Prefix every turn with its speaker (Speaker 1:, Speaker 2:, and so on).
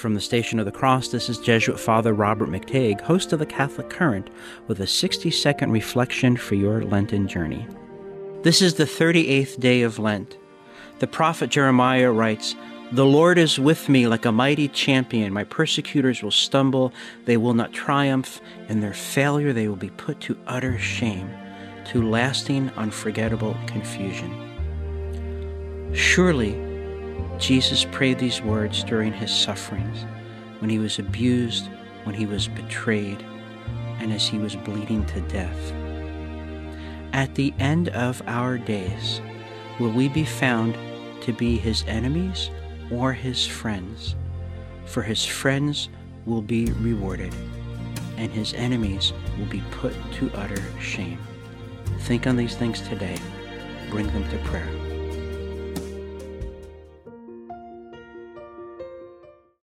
Speaker 1: From the Station of the Cross, this is Jesuit Father Robert McTeigue, host of the Catholic Current, with a 60 second reflection for your Lenten journey. This is the 38th day of Lent. The prophet Jeremiah writes, The Lord is with me like a mighty champion. My persecutors will stumble, they will not triumph. In their failure, they will be put to utter shame, to lasting, unforgettable confusion. Surely, Jesus prayed these words during his sufferings, when he was abused, when he was betrayed, and as he was bleeding to death. At the end of our days, will we be found to be his enemies or his friends? For his friends will be rewarded, and his enemies will be put to utter shame. Think on these things today. Bring them to prayer.